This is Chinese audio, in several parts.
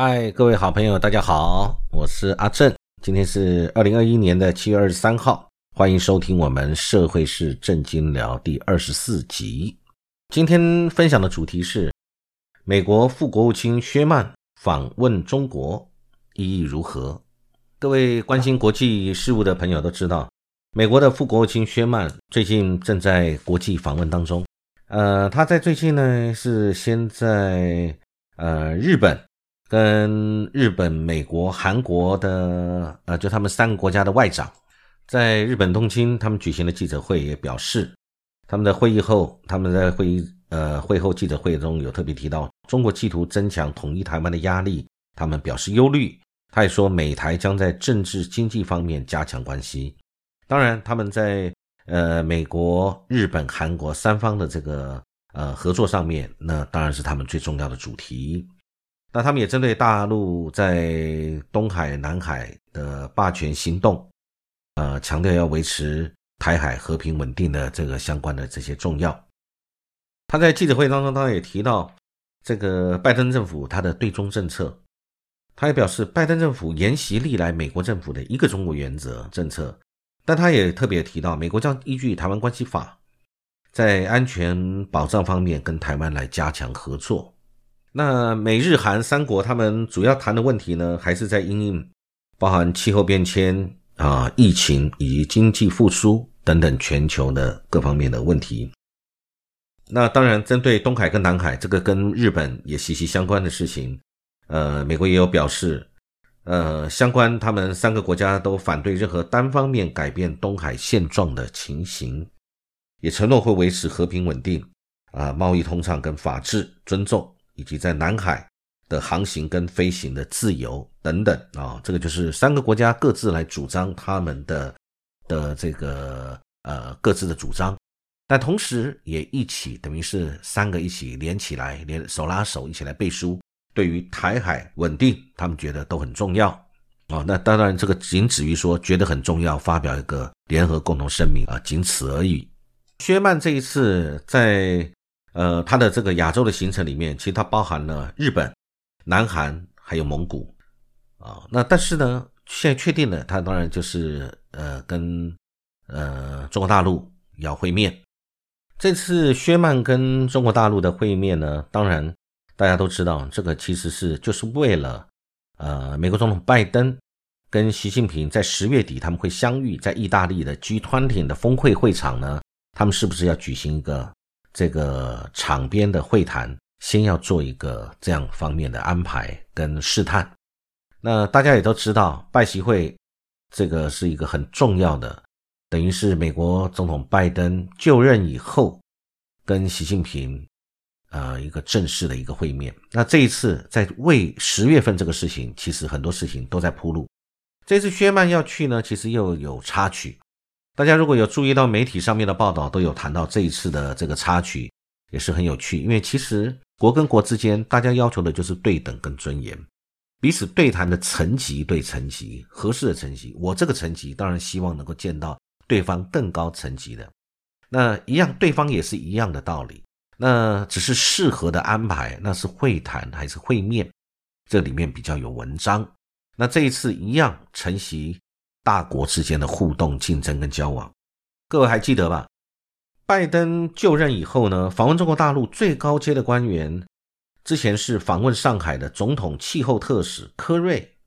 嗨，各位好朋友，大家好，我是阿正。今天是二零二一年的七月二十三号，欢迎收听我们社会是正经聊第二十四集。今天分享的主题是美国副国务卿薛曼访问中国意义如何？各位关心国际事务的朋友都知道，美国的副国务卿薛曼最近正在国际访问当中。呃，他在最近呢是先在呃日本。跟日本、美国、韩国的，呃，就他们三个国家的外长，在日本东京，他们举行了记者会，也表示他们的会议后，他们在会议，呃，会后记者会中有特别提到，中国企图增强统一台湾的压力，他们表示忧虑。他也说，美台将在政治、经济方面加强关系。当然，他们在呃美国、日本、韩国三方的这个呃合作上面，那当然是他们最重要的主题。那他们也针对大陆在东海、南海的霸权行动，呃，强调要维持台海和平稳定的这个相关的这些重要。他在记者会当中，他也提到这个拜登政府他的对中政策，他也表示拜登政府沿袭历来美国政府的一个中国原则政策，但他也特别提到美国将依据台湾关系法，在安全保障方面跟台湾来加强合作。那美日韩三国他们主要谈的问题呢，还是在因应包含气候变迁啊、疫情以及经济复苏等等全球的各方面的问题。那当然，针对东海跟南海这个跟日本也息息相关的事情，呃，美国也有表示，呃，相关他们三个国家都反对任何单方面改变东海现状的情形，也承诺会维持和平稳定啊、贸易通畅跟法治尊重。以及在南海的航行跟飞行的自由等等啊，这个就是三个国家各自来主张他们的的这个呃各自的主张，但同时也一起等于是三个一起连起来，连手拉手一起来背书，对于台海稳定，他们觉得都很重要啊。那当然这个仅止于说觉得很重要，发表一个联合共同声明啊，仅此而已。薛曼这一次在。呃，它的这个亚洲的行程里面，其实它包含了日本、南韩还有蒙古啊。那但是呢，现在确定了，它当然就是呃跟呃中国大陆要会面。这次薛曼跟中国大陆的会面呢，当然大家都知道，这个其实是就是为了呃美国总统拜登跟习近平在十月底他们会相遇在意大利的 G20 的峰会会场呢，他们是不是要举行一个？这个场边的会谈，先要做一个这样方面的安排跟试探。那大家也都知道，拜习会这个是一个很重要的，等于是美国总统拜登就任以后跟习近平呃一个正式的一个会面。那这一次在为十月份这个事情，其实很多事情都在铺路。这次薛曼要去呢，其实又有插曲。大家如果有注意到媒体上面的报道，都有谈到这一次的这个插曲，也是很有趣。因为其实国跟国之间，大家要求的就是对等跟尊严，彼此对谈的层级对层级合适的层级。我这个层级当然希望能够见到对方更高层级的，那一样对方也是一样的道理。那只是适合的安排，那是会谈还是会面，这里面比较有文章。那这一次一样承袭。大国之间的互动、竞争跟交往，各位还记得吧？拜登就任以后呢，访问中国大陆最高阶的官员，之前是访问上海的总统气候特使科瑞。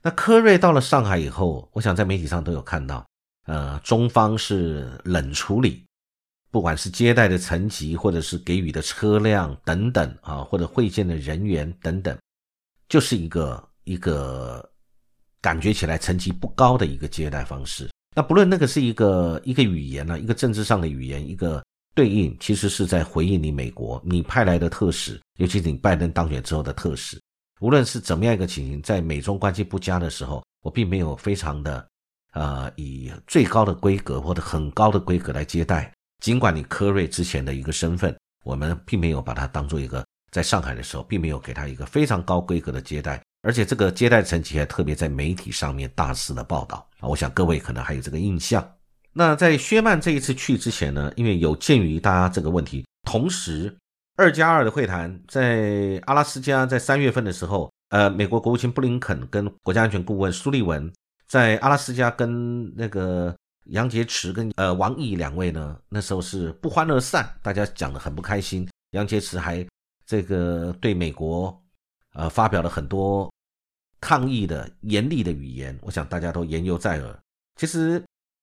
那科瑞到了上海以后，我想在媒体上都有看到，呃，中方是冷处理，不管是接待的层级，或者是给予的车辆等等啊，或者会见的人员等等，就是一个一个。感觉起来层级不高的一个接待方式。那不论那个是一个一个语言呢，一个政治上的语言，一个对应，其实是在回应你美国你派来的特使，尤其是你拜登当选之后的特使。无论是怎么样一个情形，在美中关系不佳的时候，我并没有非常的呃以最高的规格或者很高的规格来接待。尽管你科瑞之前的一个身份，我们并没有把它当做一个在上海的时候，并没有给他一个非常高规格的接待。而且这个接待层级还特别在媒体上面大肆的报道啊，我想各位可能还有这个印象。那在薛曼这一次去之前呢，因为有鉴于大家这个问题，同时二加二的会谈在阿拉斯加在三月份的时候呃，美国国务卿布林肯跟国家安全顾问苏利文在阿拉斯加跟那个杨洁篪跟呃王毅两位呢，那时候是不欢而散，大家讲的很不开心。杨洁篪还这个对美国呃发表了很多抗议的严厉的语言，我想大家都言犹在耳。其实，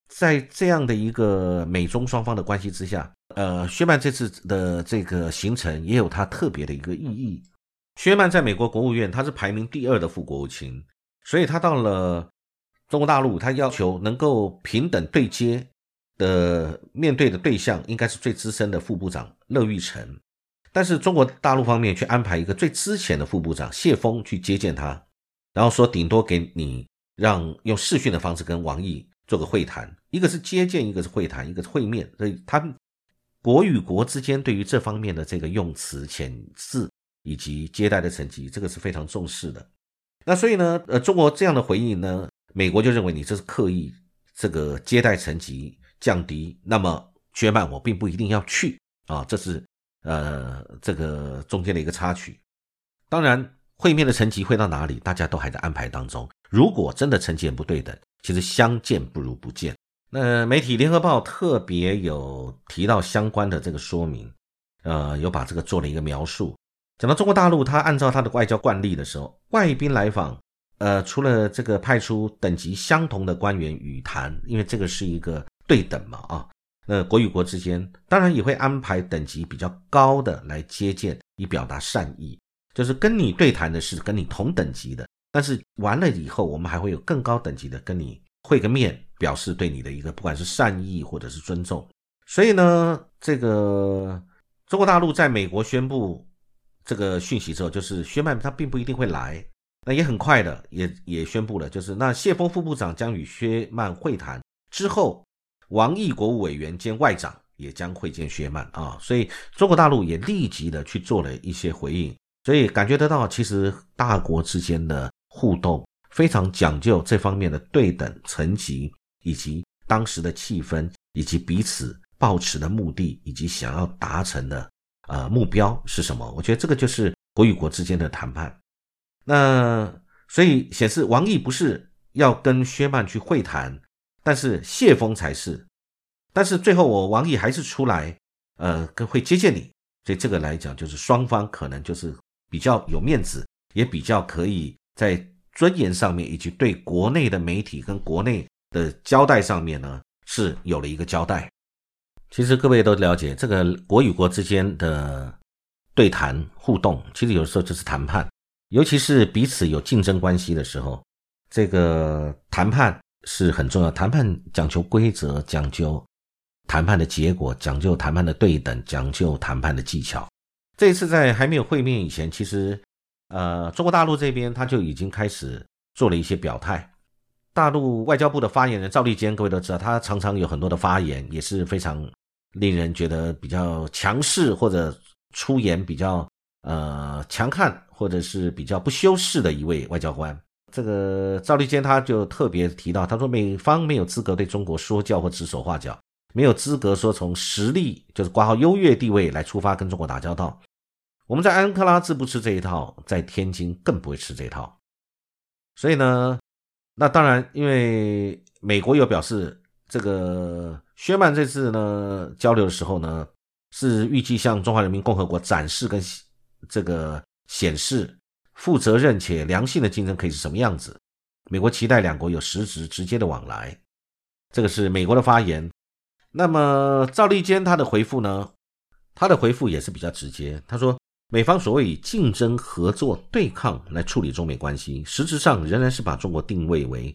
在这样的一个美中双方的关系之下，呃，薛曼这次的这个行程也有它特别的一个意义。薛曼在美国国务院，他是排名第二的副国务卿，所以他到了中国大陆，他要求能够平等对接的面对的对象，应该是最资深的副部长乐玉成。但是中国大陆方面却安排一个最之前的副部长谢峰去接见他，然后说顶多给你让用视讯的方式跟王毅做个会谈，一个是接见，一个是会谈，一个是会面。所以他国与国之间对于这方面的这个用词遣字。以及接待的层级，这个是非常重视的。那所以呢，呃，中国这样的回应呢，美国就认为你这是刻意这个接待层级降低。那么薛曼我并不一定要去啊，这是呃这个中间的一个插曲。当然，会面的成绩会到哪里，大家都还在安排当中。如果真的成绩不对等，其实相见不如不见。那媒体联合报特别有提到相关的这个说明，呃，有把这个做了一个描述。讲到中国大陆，他按照他的外交惯例的时候，外宾来访，呃，除了这个派出等级相同的官员与谈，因为这个是一个对等嘛，啊，那国与国之间当然也会安排等级比较高的来接见，以表达善意，就是跟你对谈的是跟你同等级的，但是完了以后，我们还会有更高等级的跟你会个面，表示对你的一个不管是善意或者是尊重。所以呢，这个中国大陆在美国宣布。这个讯息之后，就是薛曼他并不一定会来，那也很快的，也也宣布了，就是那谢峰副部长将与薛曼会谈之后，王毅国务委员兼外长也将会见薛曼啊，所以中国大陆也立即的去做了一些回应，所以感觉得到，其实大国之间的互动非常讲究这方面的对等层级，以及当时的气氛，以及彼此抱持的目的，以及想要达成的。呃，目标是什么？我觉得这个就是国与国之间的谈判。那所以显示王毅不是要跟薛曼去会谈，但是谢峰才是。但是最后我王毅还是出来，呃，跟会接见你。所以这个来讲，就是双方可能就是比较有面子，也比较可以在尊严上面，以及对国内的媒体跟国内的交代上面呢，是有了一个交代。其实各位都了解，这个国与国之间的对谈互动，其实有时候就是谈判，尤其是彼此有竞争关系的时候，这个谈判是很重要。谈判讲求规则，讲究谈判的结果，讲究谈判的对等，讲究谈判的技巧。这次在还没有会面以前，其实呃，中国大陆这边他就已经开始做了一些表态。大陆外交部的发言人赵立坚，各位都知道，他常常有很多的发言，也是非常。令人觉得比较强势或者出言比较呃强悍，或者是比较不修饰的一位外交官。这个赵立坚他就特别提到，他说美方没有资格对中国说教或指手画脚，没有资格说从实力就是挂号优越地位来出发跟中国打交道。我们在安克拉治不吃这一套，在天津更不会吃这一套。所以呢，那当然，因为美国有表示这个。薛曼这次呢交流的时候呢，是预计向中华人民共和国展示跟这个显示负责任且良性的竞争可以是什么样子。美国期待两国有实质直接的往来，这个是美国的发言。那么赵立坚他的回复呢，他的回复也是比较直接。他说，美方所谓以竞争、合作、对抗来处理中美关系，实质上仍然是把中国定位为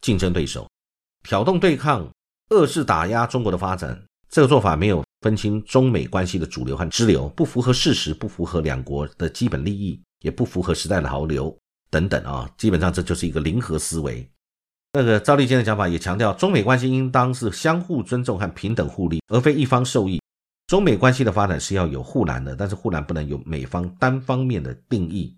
竞争对手，挑动对抗。遏制打压中国的发展，这个做法没有分清中美关系的主流和支流，不符合事实，不符合两国的基本利益，也不符合时代的潮流等等啊，基本上这就是一个零和思维。那个赵立坚的讲法也强调，中美关系应当是相互尊重和平等互利，而非一方受益。中美关系的发展是要有护栏的，但是护栏不能由美方单方面的定义。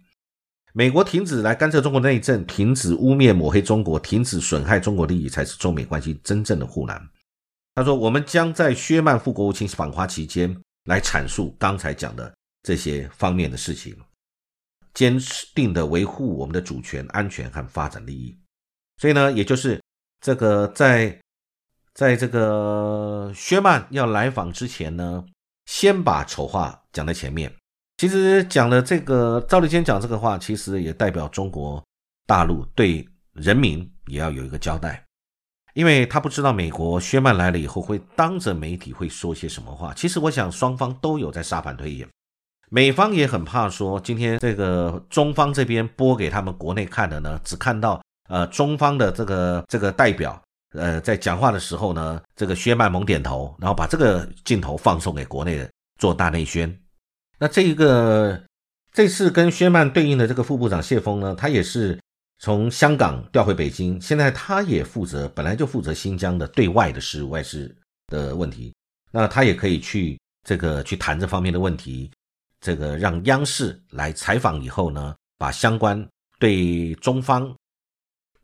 美国停止来干涉中国内政，停止污蔑抹黑中国，停止损害中国利益，才是中美关系真正的护栏。他说：“我们将在薛曼副国务卿访华期间来阐述刚才讲的这些方面的事情。”坚定的维护我们的主权、安全和发展利益。所以呢，也就是这个在在这个薛曼要来访之前呢，先把丑话讲在前面。其实讲了这个赵立坚讲这个话，其实也代表中国大陆对人民也要有一个交代，因为他不知道美国薛曼来了以后会当着媒体会说些什么话。其实我想双方都有在沙盘推演，美方也很怕说今天这个中方这边播给他们国内看的呢，只看到。呃，中方的这个这个代表，呃，在讲话的时候呢，这个薛曼猛点头，然后把这个镜头放送给国内的做大内宣。那这一个这次跟薛曼对应的这个副部长谢峰呢，他也是从香港调回北京，现在他也负责，本来就负责新疆的对外的事、外事的问题。那他也可以去这个去谈这方面的问题，这个让央视来采访以后呢，把相关对中方。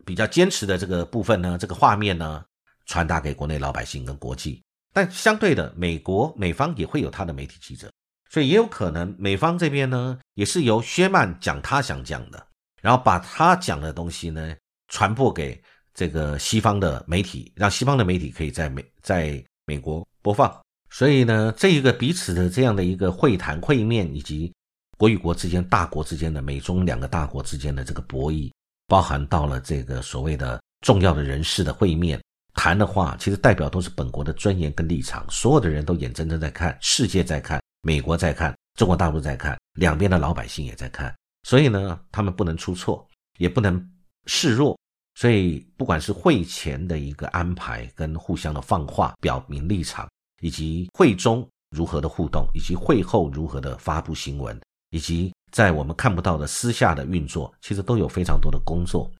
比较坚持的这个部分呢，这个画面呢，传达给国内老百姓跟国际。但相对的，美国美方也会有他的媒体记者，所以也有可能美方这边呢，也是由薛曼讲他想讲的，然后把他讲的东西呢，传播给这个西方的媒体，让西方的媒体可以在美在美国播放。所以呢，这一个彼此的这样的一个会谈会面，以及国与国之间、大国之间的美中两个大国之间的这个博弈。包含到了这个所谓的重要的人士的会面谈的话，其实代表都是本国的尊严跟立场，所有的人都眼睁睁在看，世界在看，美国在看，中国大陆在看，两边的老百姓也在看，所以呢，他们不能出错，也不能示弱，所以不管是会前的一个安排跟互相的放话，表明立场，以及会中如何的互动，以及会后如何的发布新闻，以及。在我们看不到的私下的运作，其实都有非常多的工作，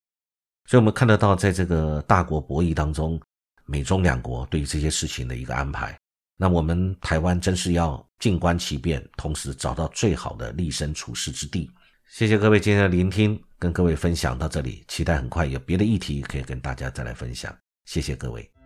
所以我们看得到，在这个大国博弈当中，美中两国对于这些事情的一个安排。那我们台湾真是要静观其变，同时找到最好的立身处世之地。谢谢各位今天的聆听，跟各位分享到这里，期待很快有别的议题可以跟大家再来分享。谢谢各位。